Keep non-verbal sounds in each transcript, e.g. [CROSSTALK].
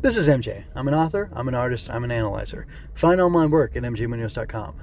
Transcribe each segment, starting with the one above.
This is MJ. I'm an author, I'm an artist, I'm an analyzer. Find all my work at mjmunoz.com.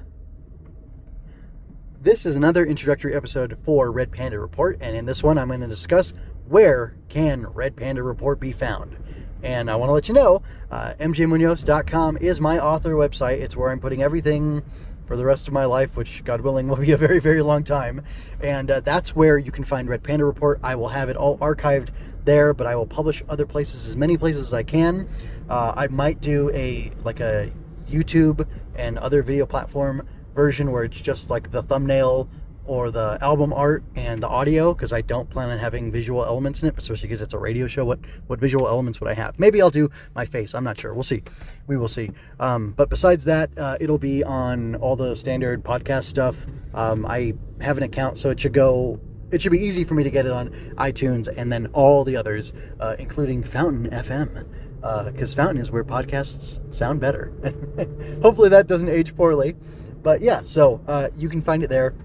This is another introductory episode for Red Panda Report, and in this one, I'm going to discuss where can Red Panda Report be found. And I want to let you know, uh, mjmunoz.com is my author website. It's where I'm putting everything for the rest of my life, which, God willing, will be a very, very long time. And uh, that's where you can find Red Panda Report. I will have it all archived there, but I will publish other places, as many places as I can. Uh, I might do a like a YouTube and other video platform version where it's just like the thumbnail or the album art and the audio because I don't plan on having visual elements in it, especially because it's a radio show. What what visual elements would I have? Maybe I'll do my face. I'm not sure. We'll see. We will see. Um, but besides that, uh, it'll be on all the standard podcast stuff. Um, I have an account, so it should go. It should be easy for me to get it on iTunes and then all the others, uh, including Fountain FM because uh, Fountain is where podcasts sound better. [LAUGHS] Hopefully that doesn't age poorly. But yeah, so uh, you can find it there.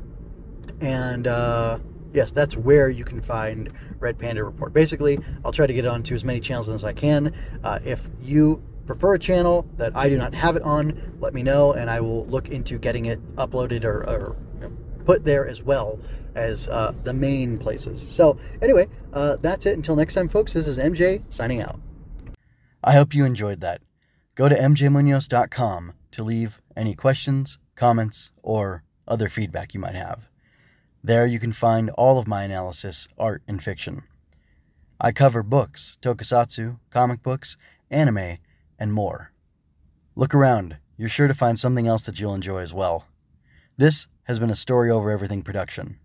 And uh, yes, that's where you can find Red Panda Report. Basically, I'll try to get it onto as many channels as I can. Uh, if you prefer a channel that I do not have it on, let me know, and I will look into getting it uploaded or, or put there as well as uh, the main places. So, anyway, uh, that's it. Until next time, folks, this is MJ signing out. I hope you enjoyed that. Go to mjmunoz.com to leave any questions, comments, or other feedback you might have. There you can find all of my analysis, art, and fiction. I cover books, tokusatsu, comic books, anime, and more. Look around, you're sure to find something else that you'll enjoy as well. This has been a Story Over Everything production.